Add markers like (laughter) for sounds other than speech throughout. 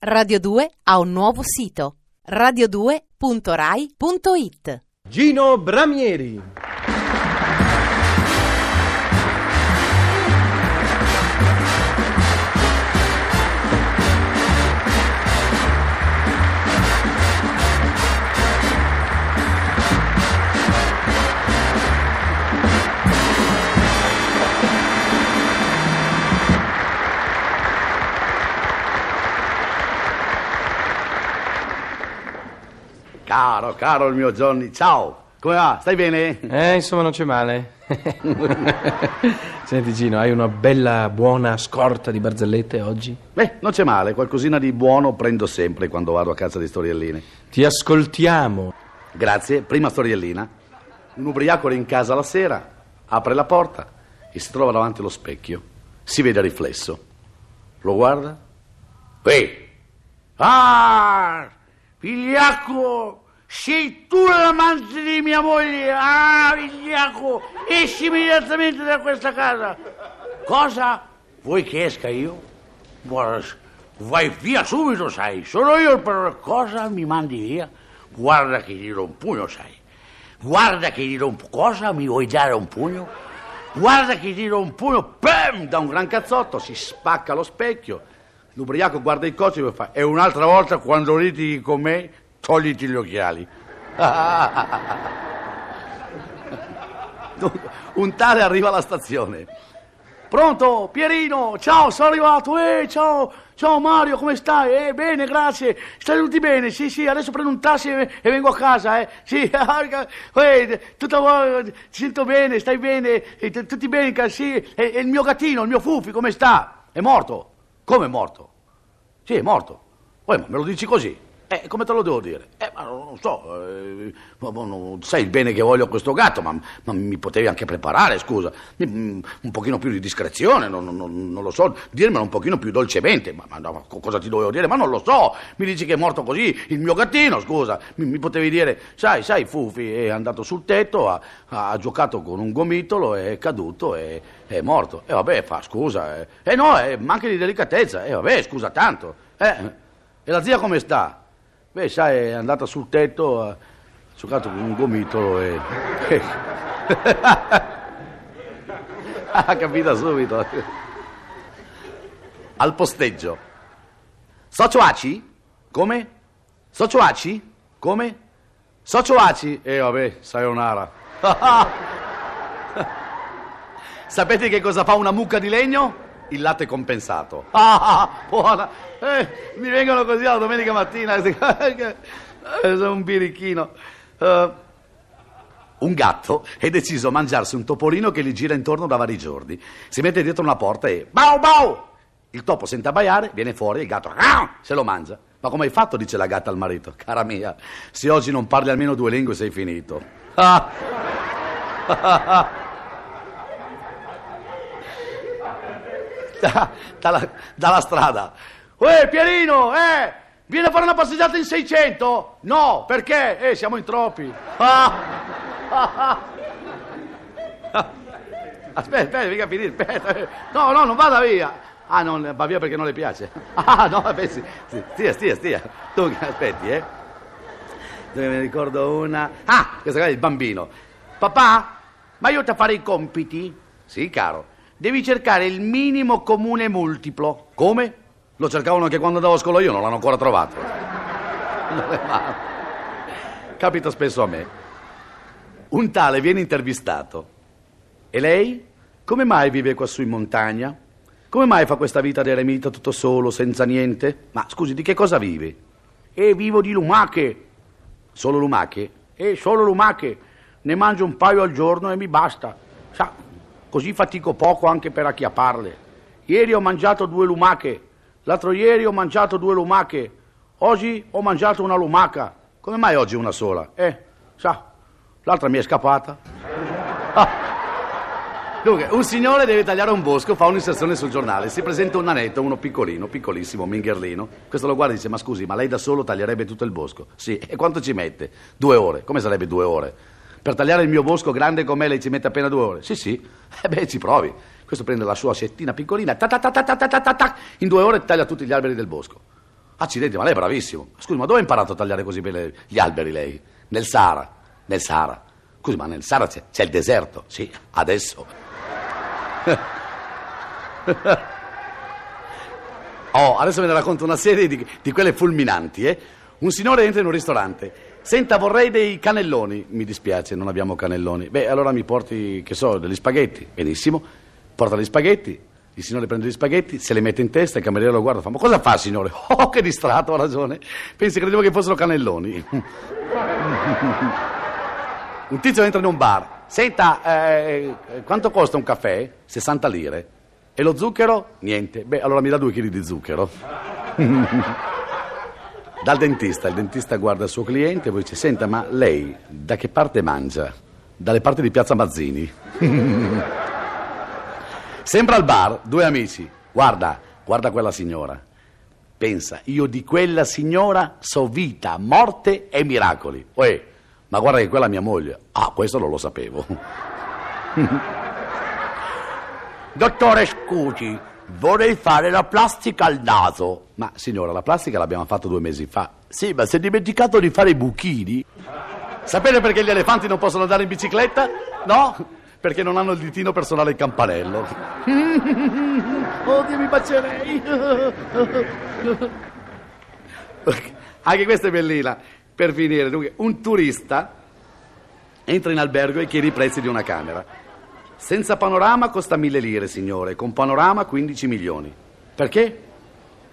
Radio 2 ha un nuovo sito radio2.rai.it Gino Bramieri. Caro, caro il mio Johnny, ciao. Come va? Stai bene? Eh, insomma, non c'è male. (laughs) Senti, Gino, hai una bella buona scorta di barzellette oggi? Beh, non c'è male, qualcosina di buono prendo sempre quando vado a casa di storielline. Ti ascoltiamo. Grazie, prima storiellina. Un ubriaco era in casa la sera, apre la porta e si trova davanti allo specchio. Si vede il riflesso. Lo guarda. Ehi! Ah! Vigliacco! Sei tu l'amante di mia moglie! Ah, vigliacco! Esci immediatamente da questa casa! Cosa? Vuoi che esca io? Guarda, vai via subito, sai! Sono io il padrone. Cosa mi mandi via? Guarda che gli do un pugno, sai! Guarda che gli do un pugno. Cosa? Mi vuoi dare un pugno? Guarda che gli do un pugno, pam! Da un gran cazzotto si spacca lo specchio. L'ubriaco guarda il coach e fa: E un'altra volta quando litighi con me, togliti gli occhiali. un tale arriva alla stazione. Pronto, Pierino, ciao, sono arrivato, eh, ciao, ciao Mario, come stai? Eh, bene, grazie, stai tutti bene? Sì, sì, adesso prendo un taxi e, e vengo a casa, eh, sì, (laughs) eh, tutto, ti sento bene, stai bene, eh, tutti bene, sì, e, e il mio gattino, il mio Fufi, come sta? È morto? Come è morto? Sì, è morto. Poi, ma me lo dici così? Eh, come te lo devo dire? Eh, ma non so, eh, non sai il bene che voglio a questo gatto, ma, ma mi potevi anche preparare, scusa. Mi- Un pochino più di discrezione, non, non- non lo so, dirmelo un pochino più dolcemente. Ma, ma no, co- cosa ti dovevo dire? Ma non lo so. Mi dici che è morto così il mio gattino, scusa. Mi, mi potevi dire, sai, sai, Fufi è andato sul tetto, ha, ha giocato con un gomitolo, è caduto e è morto. E vabbè, fa, scusa. Eh, Eh, no, eh, manca di delicatezza. E vabbè, scusa tanto. Eh, e la zia come sta? Beh, sai, è andata sul tetto, ha giocato con un gomitolo e... (laughs) ha capito subito. Al posteggio. Socio Aci? Come? Socio Aci? Come? Socio Aci? E vabbè, sayonara. (laughs) Sapete che cosa fa una mucca di legno? Il latte compensato. (laughs) Ah, buona. Eh, mi vengono così la domenica mattina. (laughs) Eh, sono un birichino. Eh, un gatto è deciso a mangiarsi un topolino che gli gira intorno da vari giorni. Si mette dietro una porta e... Bau, bau! Il topo sente abbaiare, viene fuori e il gatto ah, se lo mangia. Ma come hai fatto? dice la gatta al marito. (laughs) Cara mia, se oggi non parli almeno due lingue sei finito. Ah. Da- (laughs) dalla, dalla strada. Uè, Pierino, eh, vieni a fare una passeggiata in 600? No, perché? Eh, siamo in troppi. Ah. (laughs) Aspetta, aspetta, mica finire, aspetta. No, no, non vada via. Ah, non va via perché non le piace. (laughs) Ah, no, vabbè, sì, stia, stia, stia. Tu aspetti, eh. Dove mi ricordo una. Ah, questa qua è il bambino. Papà, ma aiuta a fare i compiti? Sì, caro. Devi cercare il minimo comune multiplo. Come? Lo cercavano anche quando andavo a scuola io, non l'hanno ancora trovato. Capita spesso a me. Un tale viene intervistato. E lei? Come mai vive quassù in montagna? Come mai fa questa vita di eremita tutto solo, senza niente? Ma scusi, di che cosa vive? E vivo di lumache. Solo lumache? Eh, solo lumache. Ne mangio un paio al giorno e mi basta. Così fatico poco anche per acchiapparle. Ieri ho mangiato due lumache. L'altro ieri ho mangiato due lumache. Oggi ho mangiato una lumaca. Come mai oggi una sola? Eh, sa, l'altra mi è scappata. Ah. Dunque, un signore deve tagliare un bosco, fa un'inserzione sul giornale, si presenta un nanetto, uno piccolino, piccolissimo, mingherlino. Questo lo guarda e dice, ma scusi, ma lei da solo taglierebbe tutto il bosco? Sì, e quanto ci mette? Due ore. Come sarebbe due ore? Per tagliare il mio bosco grande com'è lei ci mette appena due ore? Sì, sì. Eh beh, ci provi. Questo prende la sua settina piccolina, ta ta ta ta ta ta ta ta, in due ore taglia tutti gli alberi del bosco. Accidenti, ma lei è bravissimo. Scusi, ma dove ha imparato a tagliare così bene gli alberi lei? Nel Sahara. Nel Sahara. Scusi, ma nel Sahara c'è, c'è il deserto. Sì, adesso. (laughs) oh, adesso ve ne racconto una serie di, di quelle fulminanti, eh? Un signore entra in un ristorante. Senta, vorrei dei cannelloni. Mi dispiace, non abbiamo cannelloni. Beh, allora mi porti, che so, degli spaghetti. Benissimo. Porta gli spaghetti. Il signore prende gli spaghetti, se li mette in testa, il cameriere lo guarda e fa: Ma cosa fa, signore? (laughs) Oh, che distratto, ha ragione. Pensi, credevo che fossero cannelloni. (laughs) un tizio entra in un bar. Senta, eh, quanto costa un caffè? 60 lire. E lo zucchero? Niente. Beh, allora mi dà due chili di zucchero. (laughs) Dal dentista, il dentista guarda il suo cliente e poi dice: Senta, ma lei da che parte mangia? Dalle parti di Piazza Mazzini. (laughs) Sembra al bar, due amici. Guarda, guarda quella signora. Pensa, io di quella signora so vita, morte e miracoli. Uè, ma guarda che quella è mia moglie. Ah, questo non lo sapevo. (laughs) Dottore, scusi, vorrei fare la plastica al naso. Ma signora, la plastica l'abbiamo fatta due mesi fa. Sì, ma si è dimenticato di fare i buchini. Sapete perché gli elefanti non possono andare in bicicletta? No? Perché non hanno il ditino personale il campanello. (laughs) Oddio, mi bacerei. (laughs) Anche questa è bellina. Per finire, dunque, un turista entra in albergo e chiede i prezzi di una camera. Senza panorama costa mille lire, signore, con panorama 15 milioni. Perché?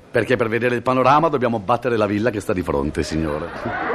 Perché per vedere il panorama dobbiamo battere la villa che sta di fronte, signore.